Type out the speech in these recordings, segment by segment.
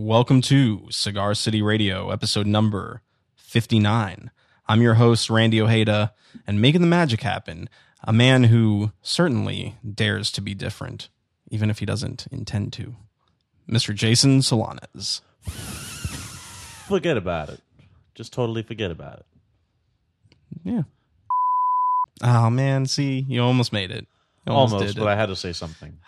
Welcome to Cigar City Radio, episode number 59. I'm your host, Randy Ojeda, and making the magic happen, a man who certainly dares to be different, even if he doesn't intend to. Mr. Jason Solanes. Forget about it. Just totally forget about it. Yeah. Oh, man. See, you almost made it. You Almost, did but it. I had to say something.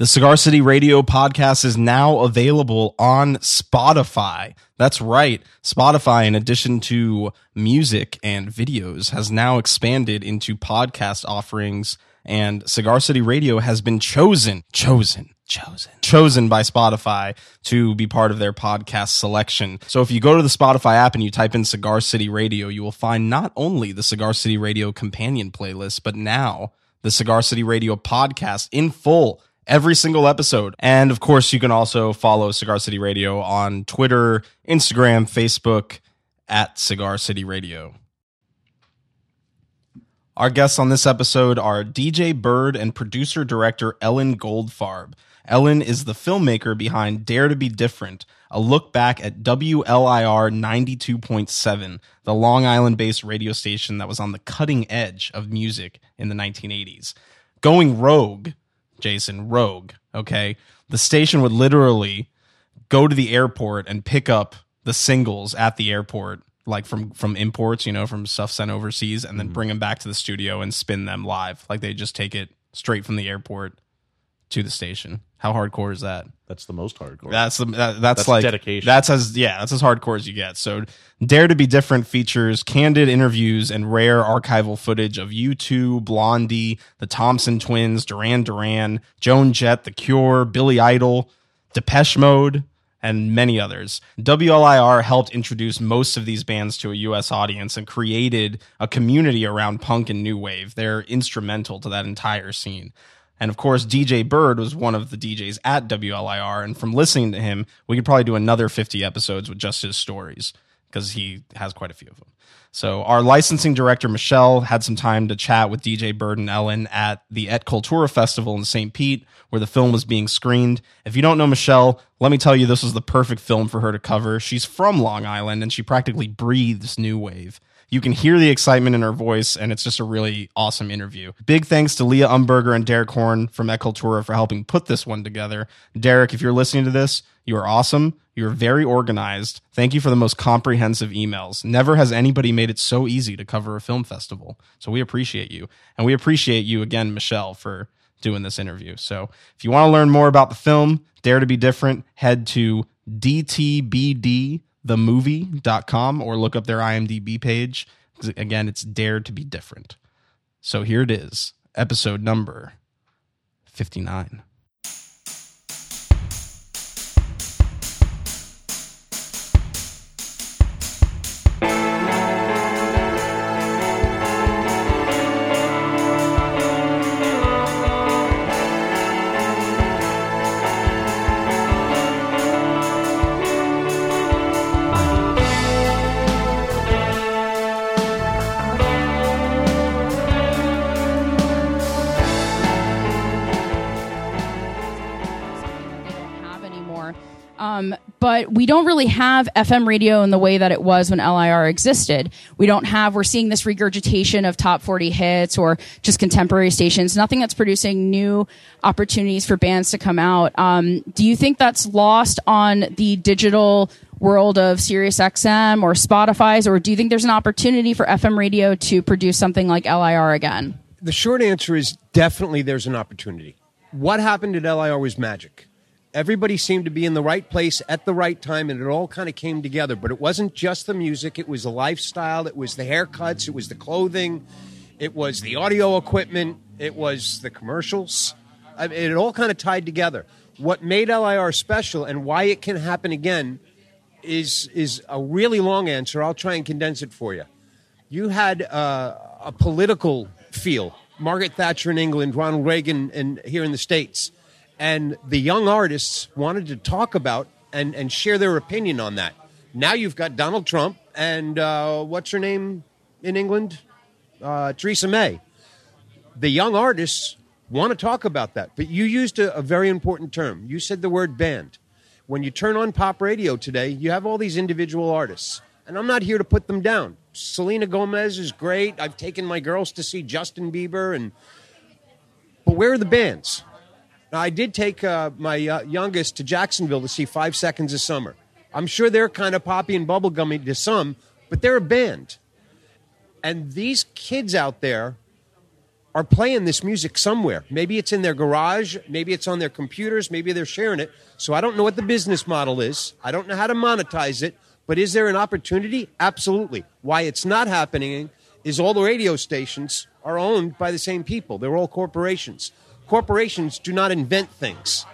The Cigar City Radio podcast is now available on Spotify. That's right. Spotify, in addition to music and videos, has now expanded into podcast offerings, and Cigar City Radio has been chosen, chosen, chosen, chosen by Spotify to be part of their podcast selection. So if you go to the Spotify app and you type in Cigar City Radio, you will find not only the Cigar City Radio companion playlist, but now the Cigar City Radio podcast in full every single episode. And of course, you can also follow Cigar City Radio on Twitter, Instagram, Facebook at Cigar City Radio. Our guests on this episode are DJ Bird and producer director Ellen Goldfarb. Ellen is the filmmaker behind Dare to Be Different, a look back at WLIR 92.7, the Long Island based radio station that was on the cutting edge of music in the 1980s. Going rogue, Jason, rogue, okay? The station would literally go to the airport and pick up the singles at the airport like from from imports you know from stuff sent overseas and then mm-hmm. bring them back to the studio and spin them live. Like they just take it straight from the airport to the station how hardcore is that That's the most hardcore. that's the that, that's, That's like dedication. That's as yeah, that's as hardcore as you get. So Dare to Be Different features candid interviews and rare archival footage of U2, Blondie, the Thompson Twins, Duran Duran, Joan Jett, The Cure, Billy Idol, Depeche Mode, and many others. WLIR helped introduce most of these bands to a US audience and created a community around punk and new wave. They're instrumental to that entire scene. And of course, DJ Bird was one of the DJs at WLIR. And from listening to him, we could probably do another 50 episodes with just his stories because he has quite a few of them. So our licensing director, Michelle, had some time to chat with DJ Bird and Ellen at the Et Cultura Festival in St. Pete, where the film was being screened. If you don't know Michelle, let me tell you, this was the perfect film for her to cover. She's from Long Island and she practically breathes new wave. You can hear the excitement in her voice, and it's just a really awesome interview. Big thanks to Leah Umberger and Derek Horn from Et Cultura for helping put this one together. Derek, if you're listening to this, you are awesome. You're very organized. Thank you for the most comprehensive emails. Never has anybody made it so easy to cover a film festival. So we appreciate you. And we appreciate you again, Michelle, for doing this interview. So if you want to learn more about the film, Dare to Be Different, head to dtbdthemovie.com or look up their IMDb page. Again, it's Dare to Be Different. So here it is, episode number 59. But we don't really have FM radio in the way that it was when LIR existed. We don't have, we're seeing this regurgitation of top 40 hits or just contemporary stations, nothing that's producing new opportunities for bands to come out. Um, do you think that's lost on the digital world of Sirius XM or Spotify's, or do you think there's an opportunity for FM radio to produce something like LIR again? The short answer is definitely there's an opportunity. What happened at LIR was magic. Everybody seemed to be in the right place at the right time, and it all kind of came together. But it wasn't just the music, it was the lifestyle, it was the haircuts, it was the clothing, it was the audio equipment, it was the commercials. I mean, it all kind of tied together. What made LIR special and why it can happen again is, is a really long answer. I'll try and condense it for you you had uh, a political feel. Margaret Thatcher in England, Ronald Reagan in, here in the States. And the young artists wanted to talk about and, and share their opinion on that. Now you've got Donald Trump and uh, what's her name in England? Uh, Theresa May. The young artists want to talk about that. But you used a, a very important term. You said the word band. when you turn on pop radio today, you have all these individual artists. And I'm not here to put them down. Selena Gomez is great. I've taken my girls to see Justin Bieber and but where are the bands? Now, I did take uh, my uh, youngest to Jacksonville to see Five Seconds of Summer. I'm sure they're kind of poppy and bubblegummy to some, but they're a band. And these kids out there are playing this music somewhere. Maybe it's in their garage, maybe it's on their computers, maybe they're sharing it. So I don't know what the business model is. I don't know how to monetize it, but is there an opportunity? Absolutely. Why it's not happening is all the radio stations are owned by the same people. They're all corporations. Corporations do not invent things.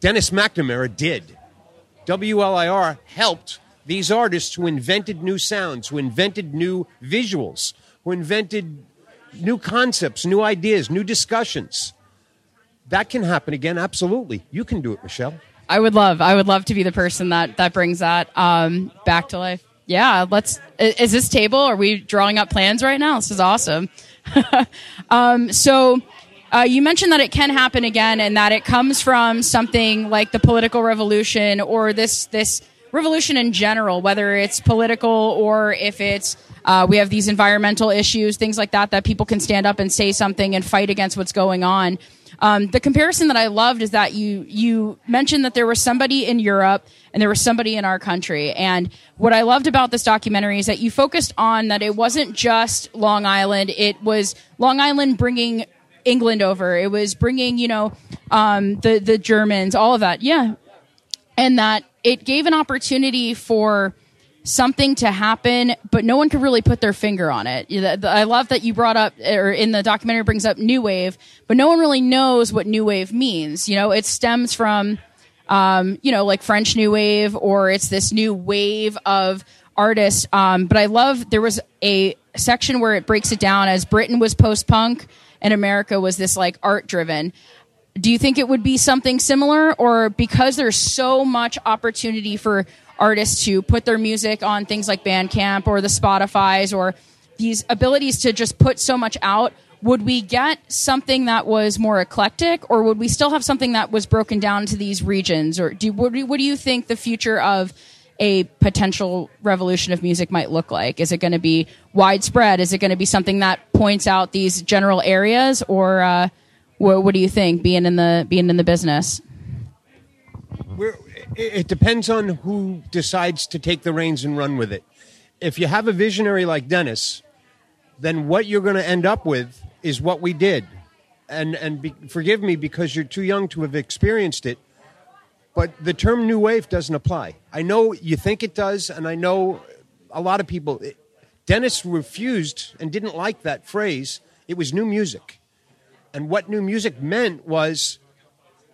Dennis McNamara did. WLIR helped these artists who invented new sounds, who invented new visuals, who invented new concepts, new ideas, new discussions. That can happen again, absolutely. You can do it, Michelle. I would love, I would love to be the person that that brings that um, back to life. Yeah, let's. Is this table? Are we drawing up plans right now? This is awesome. um, so. Uh, you mentioned that it can happen again, and that it comes from something like the political revolution or this this revolution in general, whether it's political or if it's uh, we have these environmental issues, things like that, that people can stand up and say something and fight against what's going on. Um, the comparison that I loved is that you you mentioned that there was somebody in Europe and there was somebody in our country. And what I loved about this documentary is that you focused on that it wasn't just Long Island; it was Long Island bringing England over. It was bringing you know um, the the Germans, all of that. Yeah, and that it gave an opportunity for something to happen, but no one could really put their finger on it. I love that you brought up, or in the documentary brings up new wave, but no one really knows what new wave means. You know, it stems from, um, you know, like French new wave, or it's this new wave of artists. Um, but I love there was a section where it breaks it down as Britain was post punk and America was this like art driven. Do you think it would be something similar, or because there's so much opportunity for artists to put their music on things like Bandcamp or the Spotify's or these abilities to just put so much out, would we get something that was more eclectic? Or would we still have something that was broken down to these regions? Or do what, do, what do you think the future of a potential revolution of music might look like is it going to be widespread is it going to be something that points out these general areas or uh, what, what do you think being in the being in the business We're, it depends on who decides to take the reins and run with it. If you have a visionary like Dennis, then what you're going to end up with is what we did. And and be, forgive me because you're too young to have experienced it, but the term new wave doesn't apply. I know you think it does, and I know a lot of people. Dennis refused and didn't like that phrase. It was new music, and what new music meant was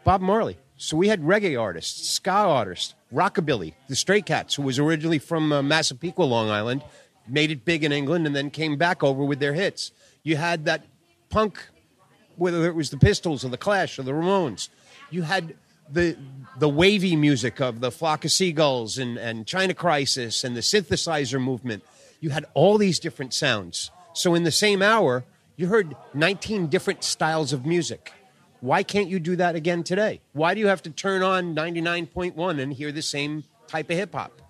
Bob Marley. So we had reggae artists, ska artists, rockabilly, the Stray Cats, who was originally from uh, Massapequa, Long Island, made it big in England, and then came back over with their hits. You had that punk, whether it was the Pistols or the Clash or the Ramones. You had the the wavy music of the Flock of Seagulls and, and China Crisis and the synthesizer movement. You had all these different sounds. So in the same hour, you heard 19 different styles of music. Why can't you do that again today? Why do you have to turn on 99.1 and hear the same type of hip hop?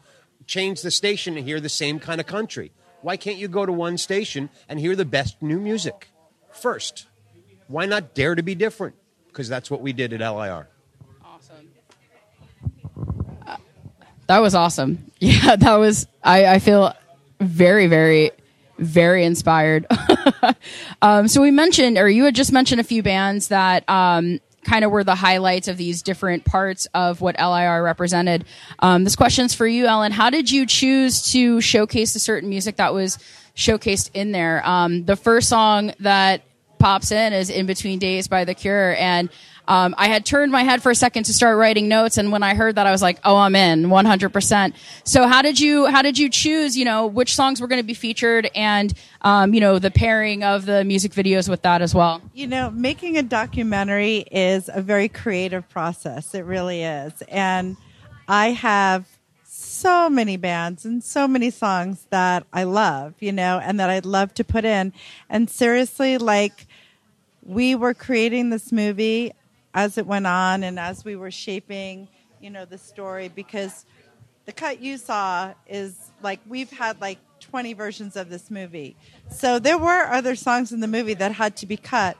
Change the station and hear the same kind of country. Why can't you go to one station and hear the best new music first? Why not dare to be different? Because that's what we did at LIR. Awesome. Uh, that was awesome. Yeah, that was. I, I feel very, very very inspired. um, so we mentioned, or you had just mentioned a few bands that um, kind of were the highlights of these different parts of what LIR represented. Um, this question's for you, Ellen. How did you choose to showcase the certain music that was showcased in there? Um, the first song that pops in is "In Between Days" by The Cure, and um, I had turned my head for a second to start writing notes, and when I heard that, I was like, "Oh, I'm in 100." percent So, how did you how did you choose? You know, which songs were going to be featured, and um, you know, the pairing of the music videos with that as well. You know, making a documentary is a very creative process. It really is, and I have so many bands and so many songs that I love, you know, and that I'd love to put in. And seriously, like we were creating this movie as it went on and as we were shaping you know, the story because the cut you saw is like we've had like 20 versions of this movie. So there were other songs in the movie that had to be cut,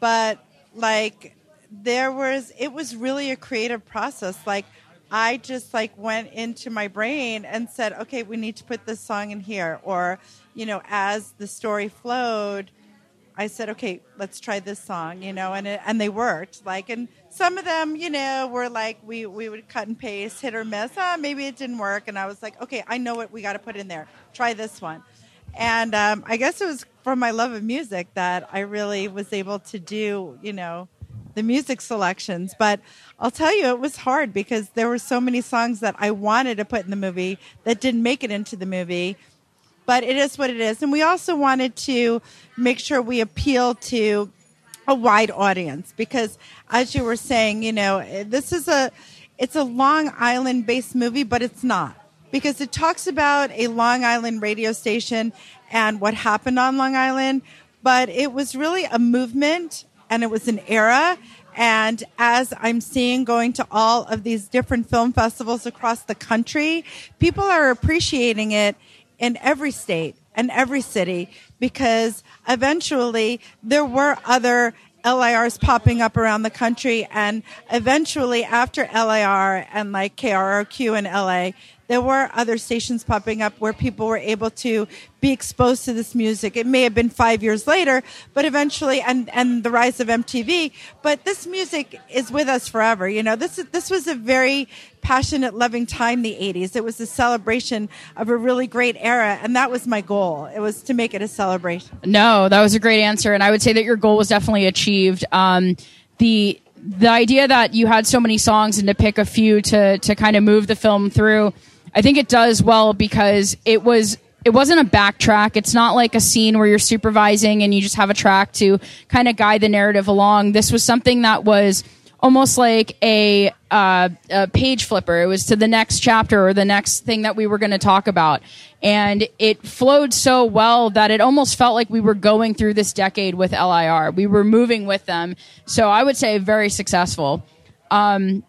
but like there was it was really a creative process. Like I just like went into my brain and said, "Okay, we need to put this song in here." Or, you know, as the story flowed, I said, "Okay, let's try this song," you know, and it, and they worked. Like and some of them, you know, were like we we would cut and paste, hit or miss. Ah, maybe it didn't work, and I was like, "Okay, I know what we got to put in there. Try this one." And um, I guess it was from my love of music that I really was able to do, you know, the music selections. But I'll tell you, it was hard because there were so many songs that I wanted to put in the movie that didn't make it into the movie. But it is what it is. And we also wanted to make sure we appeal to a wide audience because as you were saying, you know, this is a it's a Long Island based movie, but it's not because it talks about a Long Island radio station and what happened on Long Island, but it was really a movement and it was an era. And as I'm seeing going to all of these different film festivals across the country, people are appreciating it in every state and every city because eventually there were other LIRs popping up around the country. And eventually after LIR and like KROQ in LA, there were other stations popping up where people were able to be exposed to this music. It may have been five years later, but eventually, and, and the rise of MTV, but this music is with us forever. You know, this, this was a very passionate, loving time, the 80s. It was a celebration of a really great era, and that was my goal. It was to make it a celebration. No, that was a great answer, and I would say that your goal was definitely achieved. Um, the the idea that you had so many songs and to pick a few to to kind of move the film through I think it does well because it was it wasn't a backtrack. It's not like a scene where you're supervising and you just have a track to kind of guide the narrative along. This was something that was almost like a, uh, a page flipper. It was to the next chapter or the next thing that we were going to talk about. And it flowed so well that it almost felt like we were going through this decade with LIR. We were moving with them. So I would say very successful. Um,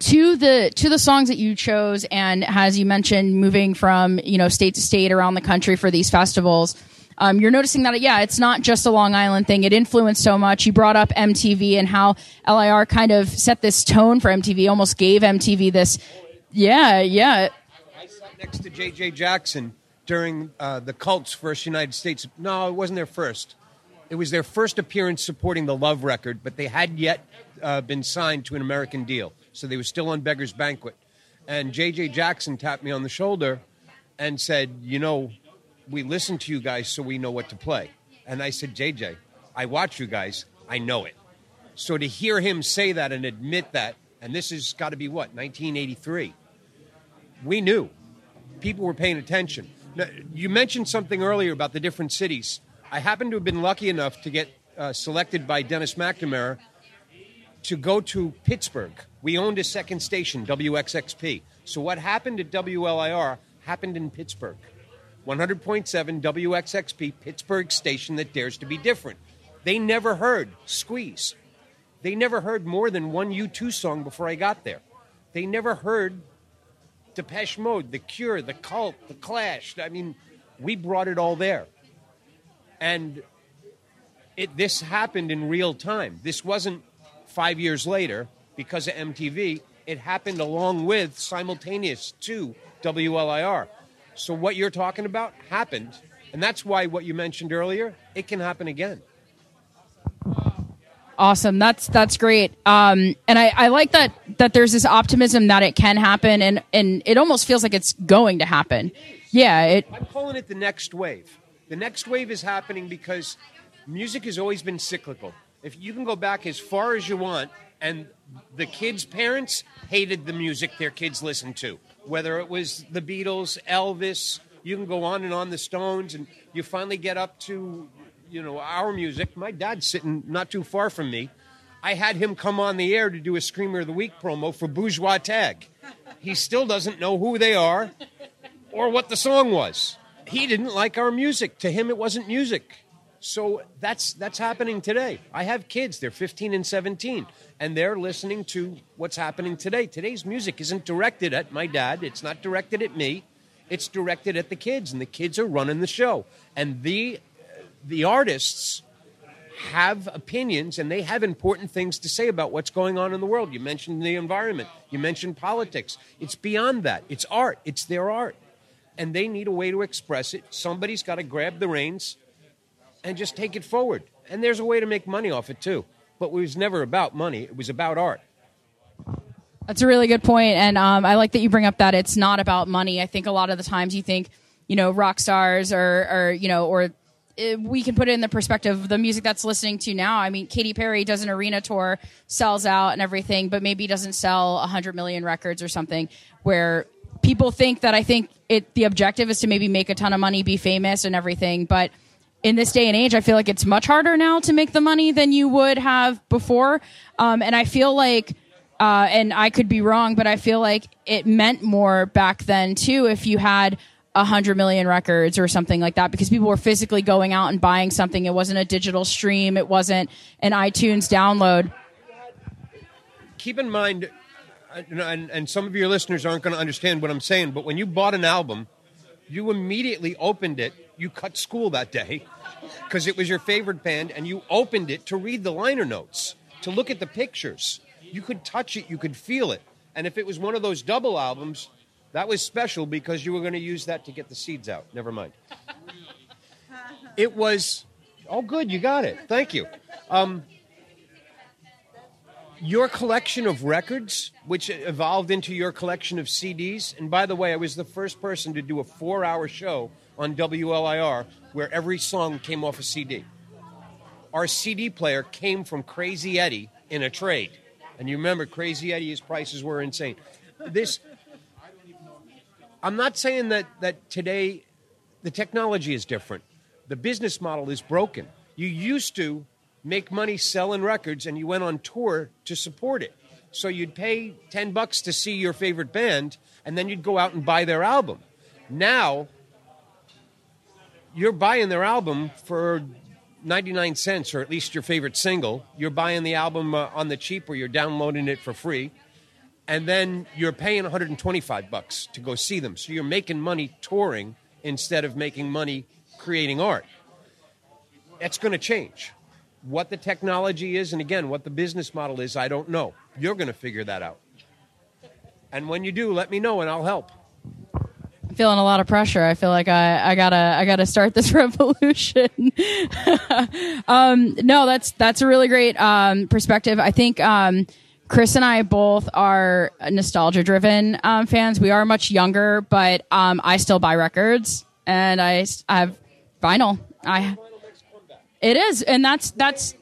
to the to the songs that you chose and as you mentioned moving from you know state to state around the country for these festivals um, you're noticing that yeah it's not just a long island thing it influenced so much you brought up mtv and how lir kind of set this tone for mtv almost gave mtv this yeah yeah I sat next to JJ Jackson during uh, the Cult's first United States. No, it wasn't their first. It was their first appearance supporting the Love record, but they hadn't yet uh, been signed to an American deal. So they were still on Beggar's Banquet. And JJ Jackson tapped me on the shoulder and said, You know, we listen to you guys so we know what to play. And I said, JJ, I watch you guys. I know it. So to hear him say that and admit that, and this has got to be what, 1983? We knew. People were paying attention. Now, you mentioned something earlier about the different cities. I happen to have been lucky enough to get uh, selected by Dennis McNamara to go to Pittsburgh. We owned a second station, WXXP. So what happened at WLIR happened in Pittsburgh. 100.7 WXXP, Pittsburgh station that dares to be different. They never heard Squeeze. They never heard more than one U2 song before I got there. They never heard Depeche Mode, The Cure, The Cult, The Clash. I mean, we brought it all there. And it, this happened in real time. This wasn't five years later because of MTV. It happened along with simultaneous to WLIR. So what you're talking about happened, and that's why what you mentioned earlier, it can happen again. Awesome. That's that's great. Um, and I, I like that that there's this optimism that it can happen, and and it almost feels like it's going to happen. Yeah. It. I'm calling it the next wave. The next wave is happening because music has always been cyclical. If you can go back as far as you want, and the kids' parents hated the music their kids listened to, whether it was the Beatles, Elvis, you can go on and on, the Stones, and you finally get up to, you know, our music. My dad's sitting not too far from me. I had him come on the air to do a Screamer of the Week promo for Bourgeois Tag. He still doesn't know who they are or what the song was. He didn't like our music. To him, it wasn't music. So that's that's happening today. I have kids; they're 15 and 17, and they're listening to what's happening today. Today's music isn't directed at my dad. It's not directed at me. It's directed at the kids, and the kids are running the show. And the the artists have opinions and they have important things to say about what's going on in the world. You mentioned the environment, you mentioned politics. It's beyond that. It's art, it's their art. And they need a way to express it. Somebody's got to grab the reins and just take it forward. And there's a way to make money off it too. But it was never about money, it was about art. That's a really good point, and um, I like that you bring up that it's not about money. I think a lot of the times you think, you know, rock stars or, or you know, or uh, we can put it in the perspective of the music that's listening to now. I mean, Katy Perry does an arena tour, sells out and everything, but maybe doesn't sell 100 million records or something where people think that I think it the objective is to maybe make a ton of money, be famous and everything, but in this day and age, I feel like it's much harder now to make the money than you would have before. Um, and I feel like, uh, and I could be wrong, but I feel like it meant more back then too if you had a hundred million records or something like that because people were physically going out and buying something. It wasn't a digital stream. It wasn't an iTunes download. Keep in mind, and, and some of your listeners aren't going to understand what I'm saying, but when you bought an album, you immediately opened it. You cut school that day because it was your favorite band, and you opened it to read the liner notes, to look at the pictures. You could touch it, you could feel it. And if it was one of those double albums, that was special because you were going to use that to get the seeds out. Never mind. It was, oh, good, you got it. Thank you. Um, your collection of records, which evolved into your collection of CDs. And by the way, I was the first person to do a four hour show on WLIR where every song came off a CD. Our CD player came from Crazy Eddie in a trade. And you remember Crazy Eddie's prices were insane. This I'm not saying that, that today the technology is different. The business model is broken. You used to make money selling records and you went on tour to support it. So you'd pay 10 bucks to see your favorite band and then you'd go out and buy their album. Now, you're buying their album for 99 cents or at least your favorite single. You're buying the album uh, on the cheap or you're downloading it for free and then you're paying 125 bucks to go see them. So you're making money touring instead of making money creating art. That's going to change. What the technology is, and again, what the business model is, I don't know. You're going to figure that out. And when you do, let me know and I'll help. I'm feeling a lot of pressure. I feel like I, I gotta I gotta start this revolution. um, no, that's that's a really great um, perspective. I think um, Chris and I both are nostalgia driven um, fans. We are much younger, but um, I still buy records and I, I have vinyl. I it is, and that's that's.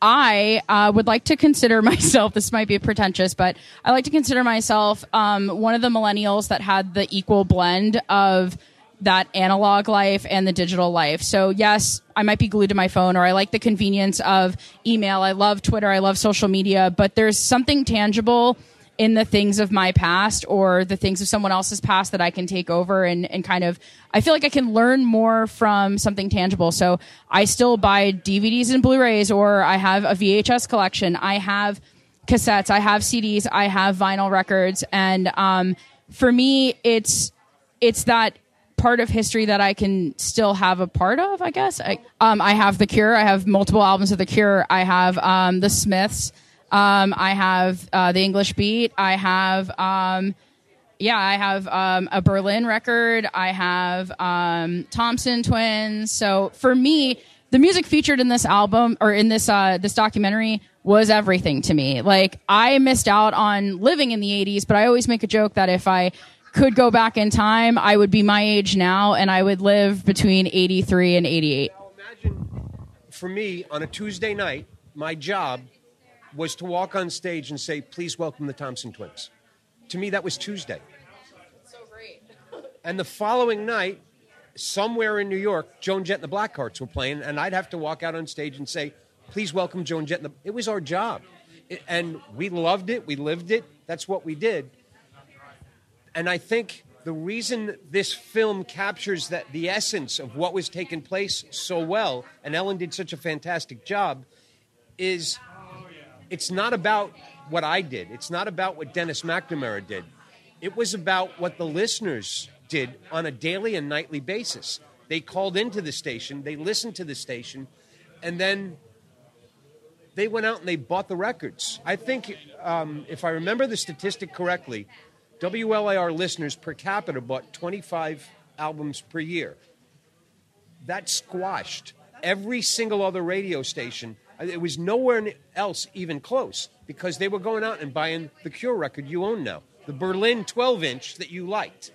I uh, would like to consider myself. This might be pretentious, but I like to consider myself um, one of the millennials that had the equal blend of that analog life and the digital life. So yes, I might be glued to my phone or I like the convenience of email. I love Twitter. I love social media, but there's something tangible in the things of my past or the things of someone else's past that I can take over and, and kind of, I feel like I can learn more from something tangible. So I still buy DVDs and Blu-rays or I have a VHS collection. I have cassettes. I have CDs. I have vinyl records. And, um, for me, it's, it's that part of history that I can still have a part of, I guess. I, um, I have The Cure. I have multiple albums of The Cure. I have um, The Smiths. Um, I have uh, The English Beat. I have, um, yeah, I have um, a Berlin record. I have um, Thompson Twins. So for me, the music featured in this album or in this uh, this documentary was everything to me. Like I missed out on living in the 80s, but I always make a joke that if I could go back in time, I would be my age now and I would live between 83 and 88. Now imagine for me on a Tuesday night, my job was to walk on stage and say, please welcome the Thompson twins. To me, that was Tuesday. So great. And the following night, somewhere in New York, Joan Jett and the Blackhearts were playing, and I'd have to walk out on stage and say, please welcome Joan Jett. And the... It was our job. It, and we loved it, we lived it, that's what we did. And I think the reason this film captures that the essence of what was taking place so well, and Ellen did such a fantastic job, is it's not about what I did. It's not about what Dennis McNamara did. It was about what the listeners did on a daily and nightly basis. They called into the station, they listened to the station, and then they went out and they bought the records. I think, um, if I remember the statistic correctly, WLIR listeners per capita bought 25 albums per year. That squashed every single other radio station. Uh, it was nowhere else even close because they were going out and buying the Cure record you own now, the Berlin 12 inch that you liked,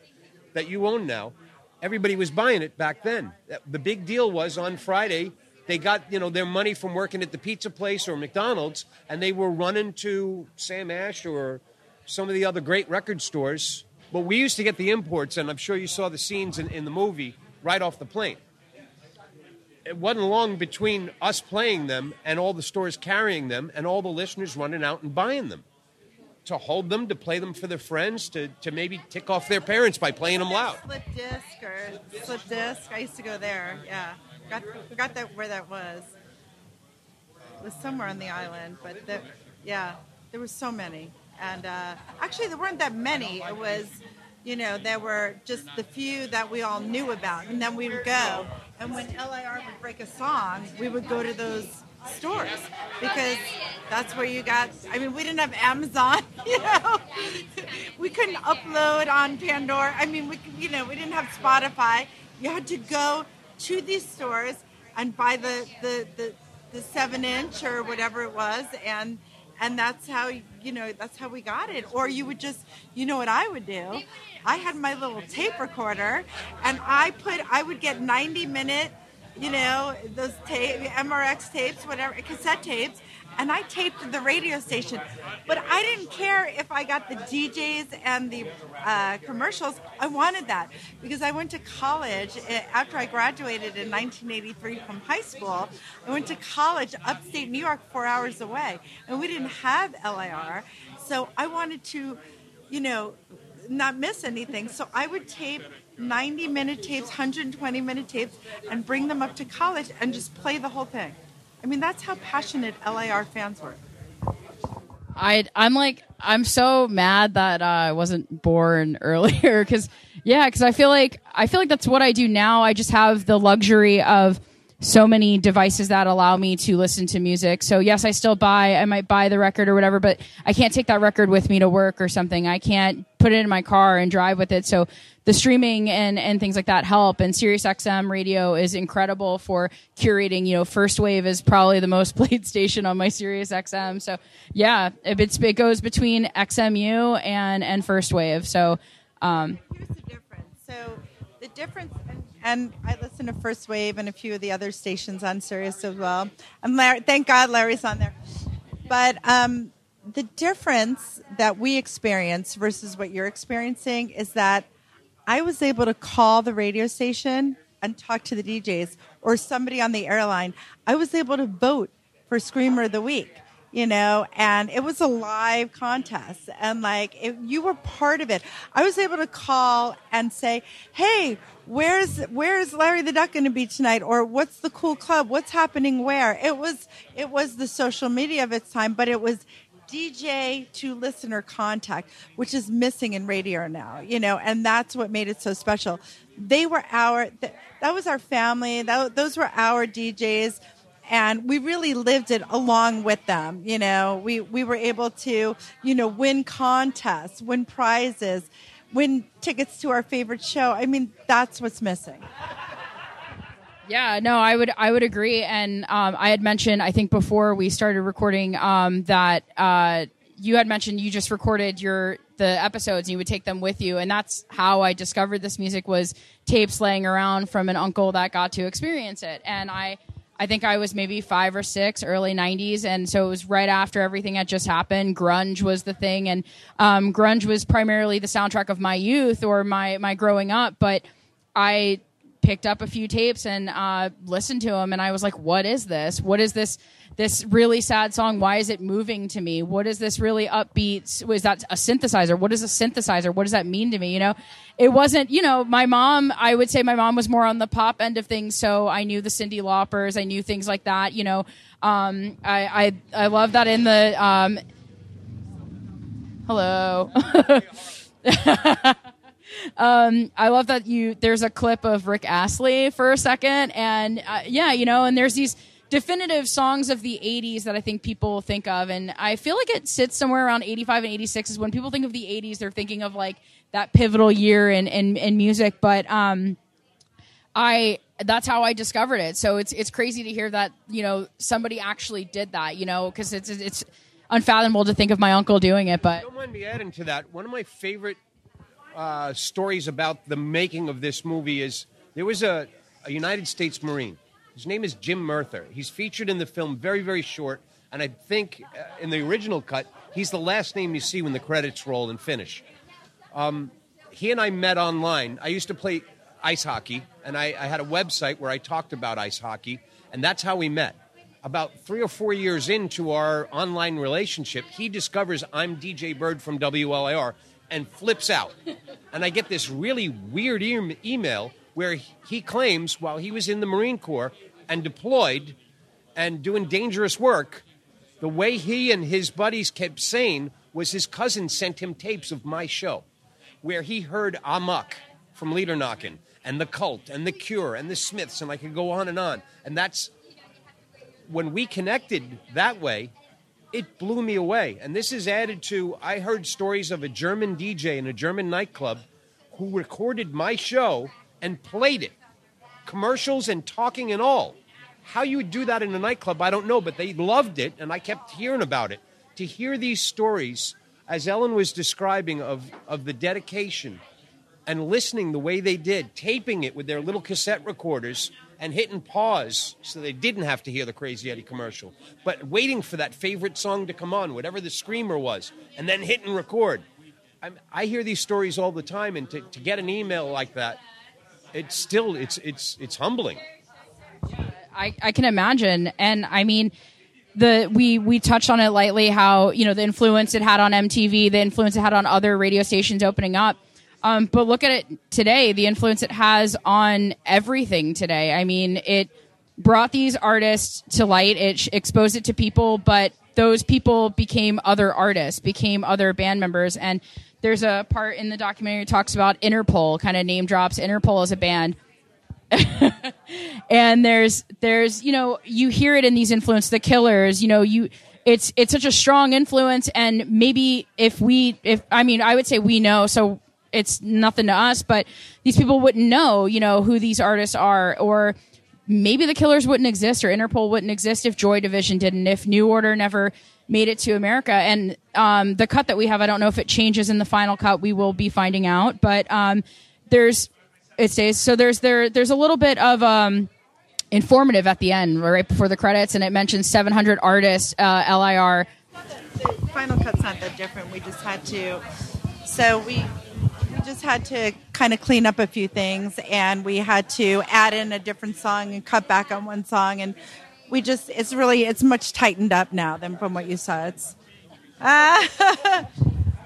that you own now. Everybody was buying it back then. Uh, the big deal was on Friday, they got you know their money from working at the pizza place or McDonald's, and they were running to Sam Ash or some of the other great record stores. But we used to get the imports, and I'm sure you saw the scenes in, in the movie right off the plane. It wasn't long between us playing them and all the stores carrying them, and all the listeners running out and buying them to hold them, to play them for their friends, to, to maybe tick off their parents by playing them loud. Slip disc or slip disc. I used to go there. Yeah, got forgot that where that was. It was somewhere on the island, but the, yeah, there were so many. And uh, actually, there weren't that many. It was, you know, there were just the few that we all knew about, and then we would go. And when LIR would break a song, we would go to those stores because that's where you got. I mean, we didn't have Amazon, you know. we couldn't upload on Pandora. I mean, we, you know, we didn't have Spotify. You had to go to these stores and buy the the the, the seven inch or whatever it was, and and that's how you know that's how we got it. Or you would just you know what i would do? I had my little tape recorder and i put i would get 90 minute you know those tape Memorex tapes whatever cassette tapes and I taped the radio station. But I didn't care if I got the DJs and the uh, commercials. I wanted that because I went to college eh, after I graduated in 1983 from high school. I went to college upstate New York, four hours away, and we didn't have LIR. So I wanted to, you know, not miss anything. So I would tape 90 minute tapes, 120 minute tapes, and bring them up to college and just play the whole thing. I mean, that's how passionate LIR fans were. I I'm like I'm so mad that uh, I wasn't born earlier because yeah because I feel like I feel like that's what I do now. I just have the luxury of so many devices that allow me to listen to music. So yes, I still buy, I might buy the record or whatever, but I can't take that record with me to work or something. I can't put it in my car and drive with it. So the streaming and, and things like that help. And SiriusXM radio is incredible for curating. You know, First Wave is probably the most played station on my SiriusXM. So yeah, it, it goes between XMU and, and First Wave. So, um, here's the difference. So the difference, and, and, I listen to First Wave and a few of the other stations on Sirius as well. And Larry, thank God Larry's on there. But um, the difference that we experience versus what you're experiencing is that I was able to call the radio station and talk to the DJs or somebody on the airline. I was able to vote for Screamer of the Week, you know, and it was a live contest. And like, it, you were part of it. I was able to call and say, hey, where's where's Larry the Duck going to be tonight or what's the cool club what's happening where it was it was the social media of its time but it was DJ to listener contact, which is missing in radio now, you know, and that's what made it so special. They were our, that was our family, that, those were our DJs, and we really lived it along with them, you know. We, we were able to, you know, win contests, win prizes, win tickets to our favorite show. I mean, that's what's missing. Yeah, no, I would I would agree, and um, I had mentioned I think before we started recording um, that uh, you had mentioned you just recorded your the episodes and you would take them with you, and that's how I discovered this music was tapes laying around from an uncle that got to experience it, and I. I think I was maybe five or six, early '90s, and so it was right after everything had just happened. Grunge was the thing, and um, grunge was primarily the soundtrack of my youth or my my growing up. But I picked up a few tapes and uh, listened to them, and I was like, "What is this? What is this? This really sad song? Why is it moving to me? What is this really upbeat? Was that a synthesizer? What is a synthesizer? What does that mean to me? You know, it wasn't. You know, my mom. I would say my mom was more on the pop end of things, so I knew the Cindy Laupers, I knew things like that. You know, um, I, I I love that in the um, hello. um, I love that you. There's a clip of Rick Astley for a second, and uh, yeah, you know, and there's these definitive songs of the 80s that I think people think of, and I feel like it sits somewhere around 85 and 86. Is when people think of the 80s, they're thinking of like that pivotal year in in, in music, but um, I that's how I discovered it. So it's it's crazy to hear that you know somebody actually did that. You know, because it's it's unfathomable to think of my uncle doing it, but Don't mind me adding to that. One of my favorite uh, stories about the making of this movie is there was a, a United States Marine. His name is Jim Murther. He's featured in the film very, very short, and I think uh, in the original cut, he's the last name you see when the credits roll and finish. Um, he and I met online. I used to play ice hockey, and I, I had a website where I talked about ice hockey, and that's how we met. About three or four years into our online relationship, he discovers I'm DJ Bird from WLIR and flips out. And I get this really weird e- email where he claims while he was in the Marine Corps and deployed and doing dangerous work, the way he and his buddies kept saying was his cousin sent him tapes of my show where he heard Amok from Leader Knockin' and The Cult and The Cure and The Smiths, and I could go on and on. And that's when we connected that way, it blew me away. And this is added to I heard stories of a German DJ in a German nightclub who recorded my show and played it, commercials and talking and all. How you would do that in a nightclub, I don't know, but they loved it, and I kept hearing about it. To hear these stories, as Ellen was describing, of, of the dedication and listening the way they did, taping it with their little cassette recorders and hitting pause so they didn't have to hear the Crazy Eddie commercial, but waiting for that favorite song to come on, whatever the screamer was, and then hit and record. I'm, I hear these stories all the time, and to, to get an email like that, it's still it's it's it's humbling. I, I can imagine. And I mean, the we we touched on it lightly how you know the influence it had on MTV, the influence it had on other radio stations opening up. Um, but look at it today, the influence it has on everything today. I mean, it brought these artists to light, it exposed it to people, but those people became other artists, became other band members. And there's a part in the documentary talks about Interpol, kind of name drops Interpol as a band. and there's there's you know you hear it in these influence the killers you know you it's it's such a strong influence and maybe if we if i mean i would say we know so it's nothing to us but these people wouldn't know you know who these artists are. Or maybe the killers wouldn't exist or interpol wouldn't exist if joy division didn't if new order never made it to america. And um, the cut that we have i don't know if it changes in the final cut. We will be finding out. But um, there's it stays so there's there there's a little bit of um informative at the end right before the credits and it mentions 700 artists uh, lir final cut's not that different. We just had to, so we just had to kind of clean up a few things, and we had to add in a different song and cut back on one song, and we just it's really it's much tightened up now than from what you saw. It's. Uh,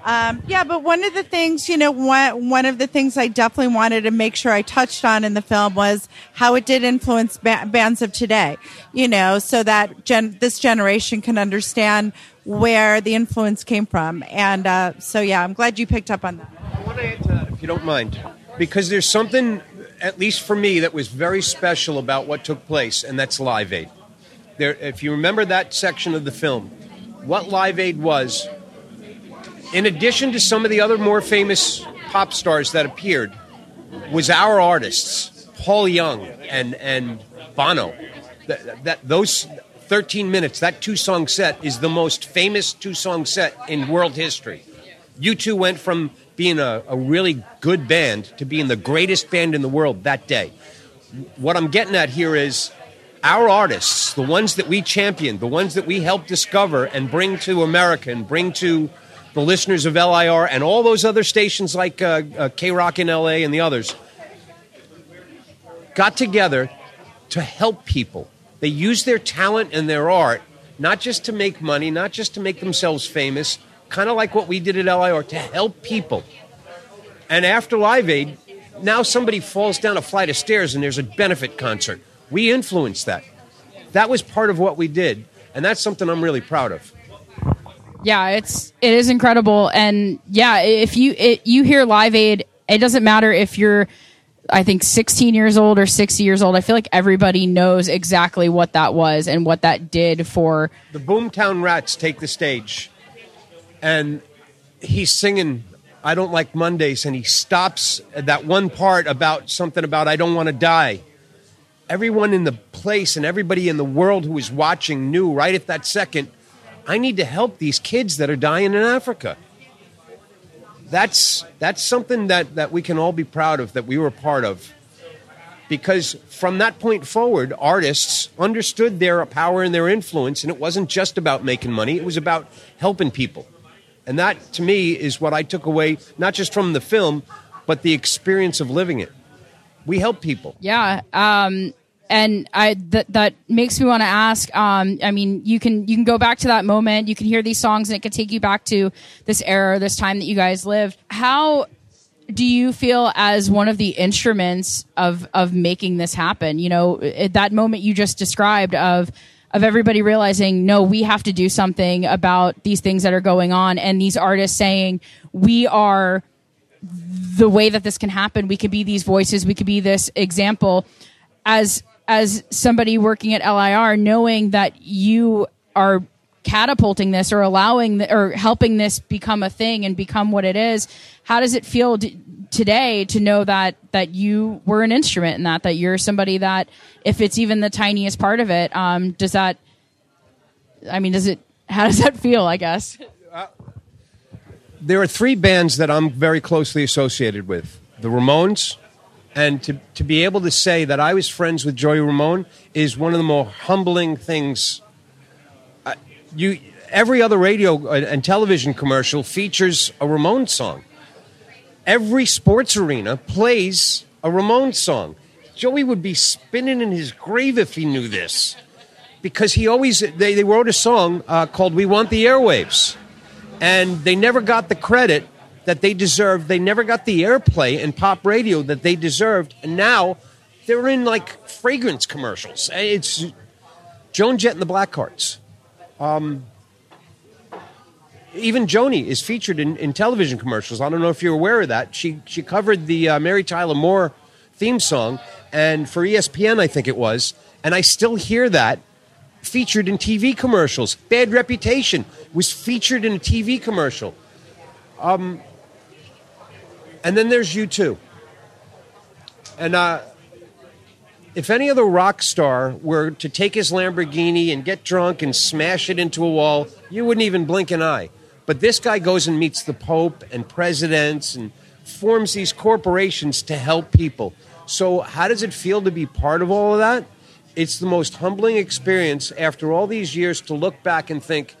Um, yeah, but one of the things, you know, one, one of the things I definitely wanted to make sure I touched on in the film was how it did influence ba- bands of today, you know, so that gen- this generation can understand where the influence came from. And uh, so, yeah, I'm glad you picked up on that. I want to add to that, if you don't mind, because there's something, at least for me, that was very special about what took place, and that's Live Aid. There, if you remember that section of the film, what Live Aid was, in addition to some of the other more famous pop stars that appeared, was our artists, Paul Young and and Bono. That, that those 13 minutes, that two song set is the most famous two song set in world history. U2 went from being a, a really good band to being the greatest band in the world that day. What I'm getting at here is our artists, the ones that we championed, the ones that we help discover and bring to America and bring to the listeners of LIR and all those other stations like uh, uh, KROQ in LA and the others, got together to help people. They use their talent and their art not just to make money, not just to make themselves famous, kind of like what we did at LIR, to help people. And after Live Aid, now somebody falls down a flight of stairs and there's a benefit concert. We influenced that. That was part of what we did, and that's something I'm really proud of. Yeah, it's it is incredible, and yeah, if you it, you hear Live Aid, it doesn't matter if you're, I think, 16 years old or 60 years old. I feel like everybody knows exactly what that was and what that did for. The Boomtown Rats take the stage, and he's singing I don't like Mondays, and he stops at that one part about something about I don't want to die. Everyone in the place and everybody in the world who was watching knew right at that second, I need to help these kids that are dying in Africa. That's that's something that, that we can all be proud of that we were part of. Because from that point forward, artists understood their power and their influence, and it wasn't just about making money, it was about helping people. And that, to me, is what I took away, not just from the film, but the experience of living it. We help people. Yeah, um, and I that that makes me want to ask. Um, I mean, you can you can go back to that moment. You can hear these songs, and it can take you back to this era, this time that you guys lived. How do you feel as one of the instruments of of making this happen? You know, at that moment you just described of of everybody realizing, no, we have to do something about these things that are going on, and these artists saying we are the way that this can happen. We could be these voices. We could be this example. As as somebody working at LIR, knowing that you are catapulting this or allowing the, or helping this become a thing and become what it is, how does it feel d- today to know that that you were an instrument in that that you're somebody that if it's even the tiniest part of it, um, does that? I mean, does it? How does that feel? I guess. There are three bands that I'm very closely associated with the Ramones. And to, to be able to say that I was friends with Joey Ramone is one of the more humbling things. Uh, you, every other radio and television commercial features a Ramone song. Every sports arena plays a Ramone song. Joey would be spinning in his grave if he knew this. Because he always, they, they wrote a song uh, called We Want the Airwaves and they never got the credit that they deserved. They never got the airplay in pop radio that they deserved, and now they're in like fragrance commercials. It's Joan Jett and the Blackhearts. Um, even Joni is featured in, in television commercials. I don't know if you're aware of that. She she covered the uh, Mary Tyler Moore theme song, and for ESPN, I think it was, and I still hear that featured in TV commercials. Bad Reputation was featured in a TV commercial. Um, and then there's U2. And uh, if any other rock star were to take his Lamborghini and get drunk and smash it into a wall, you wouldn't even blink an eye. But this guy goes and meets the Pope and presidents and forms these corporations to help people. So, how does it feel to be part of all of that? It's the most humbling experience after all these years to look back and think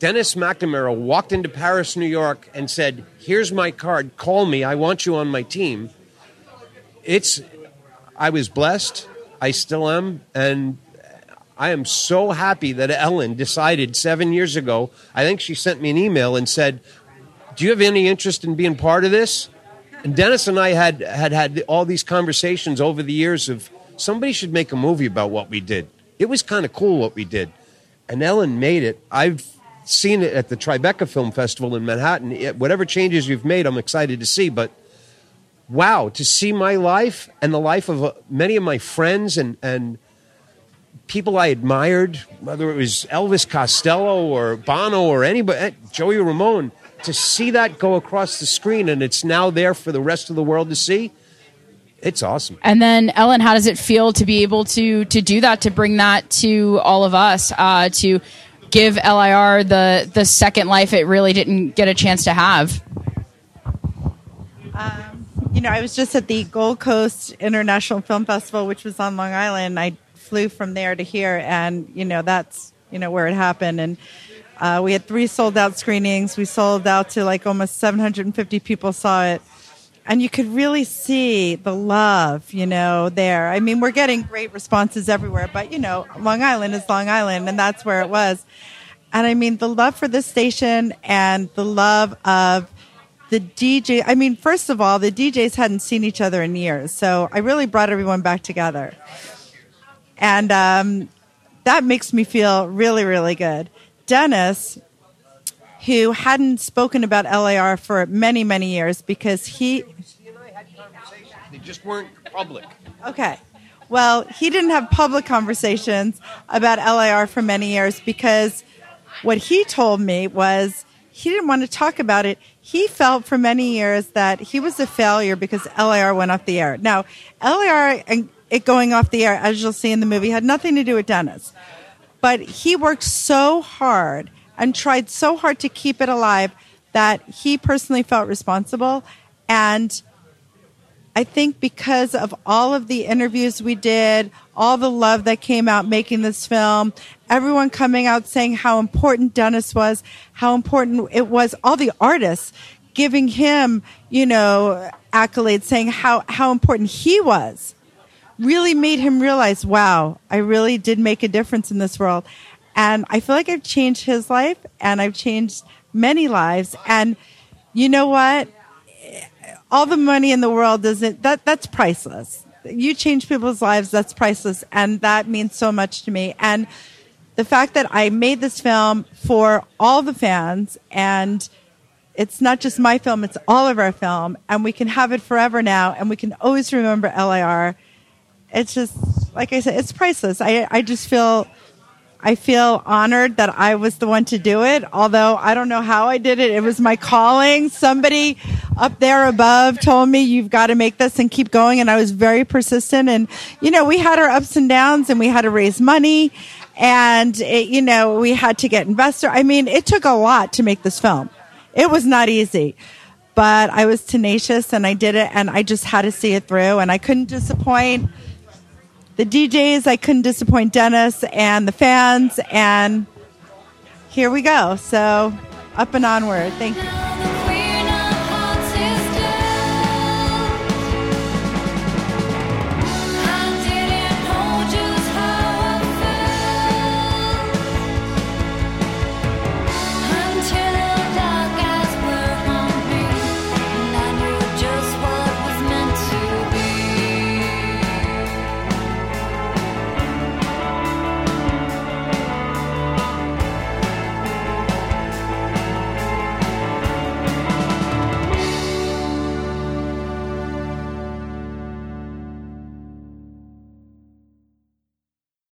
Dennis McNamara walked into Paris, New York, and said, Here's my card, call me, I want you on my team. It's, I was blessed, I still am, and I am so happy that Ellen decided seven years ago. I think she sent me an email and said, Do you have any interest in being part of this? And Dennis and I had had, had all these conversations over the years of somebody should make a movie about what we did. It was kind of cool what we did. And Ellen made it. I've seen it at the Tribeca Film Festival in Manhattan. It, whatever changes you've made, I'm excited to see. But wow, to see my life and the life of uh, many of my friends and, and people I admired, whether it was Elvis Costello or Bono or anybody, eh, Joey Ramone, to see that go across the screen and it's now there for the rest of the world to see, it's awesome. And then Ellen, how does it feel to be able to to do that, to bring that to all of us, uh, to give LIR the the second life it really didn't get a chance to have? Um, you know, I was just at the Gold Coast International Film Festival, which was on Long Island. I flew from there to here, and you know that's you know where it happened. And uh, we had three sold out screenings. We sold out to like almost 750 people saw it. and you could really see the love, you know, there. I mean, we're getting great responses everywhere, but you know, Long Island is Long Island, and that's where it was. And I mean, the love for this station and the love of the DJ. I mean, first of all, the DJs hadn't seen each other in years, so I really brought everyone back together, and um, that makes me feel really, really good. Dennis, who hadn't spoken about LIR for many, many years because he. They just weren't public. Okay. Well, he didn't have public conversations about LIR for many years because what he told me was he didn't want to talk about it. He felt for many years that he was a failure because LIR went off the air. Now, LIR and it going off the air, as you'll see in the movie, had nothing to do with Dennis. But he worked so hard and tried so hard to keep it alive that he personally felt responsible. And I think because of all of the interviews we did, all the love that came out making this film, everyone coming out saying how important Dennis was, how important it was, all the artists giving him, you know, accolades saying how, how important he was really made him realize, wow, I really did make a difference in this world. And I feel like I've changed his life and I've changed many lives. And you know what? All the money in the world doesn't, that, that's priceless. You change people's lives, that's priceless. And that means so much to me. And the fact that I made this film for all the fans and it's not just my film, it's all of our film, and we can have it forever now, and we can always remember LIR. It's just, like I said, it's priceless. I, I just feel I feel honored that I was the one to do it, although I don't know how I did it. It was my calling. Somebody up there above told me, you've got to make this and keep going. And I was very persistent. And, you know, we had our ups and downs and we had to raise money and, it, you know, we had to get investor. I mean, it took a lot to make this film. It was not easy, but I was tenacious and I did it and I just had to see it through and I couldn't disappoint the DJs. I couldn't disappoint Dennis and the fans. And here we go. So up and onward. Thank you.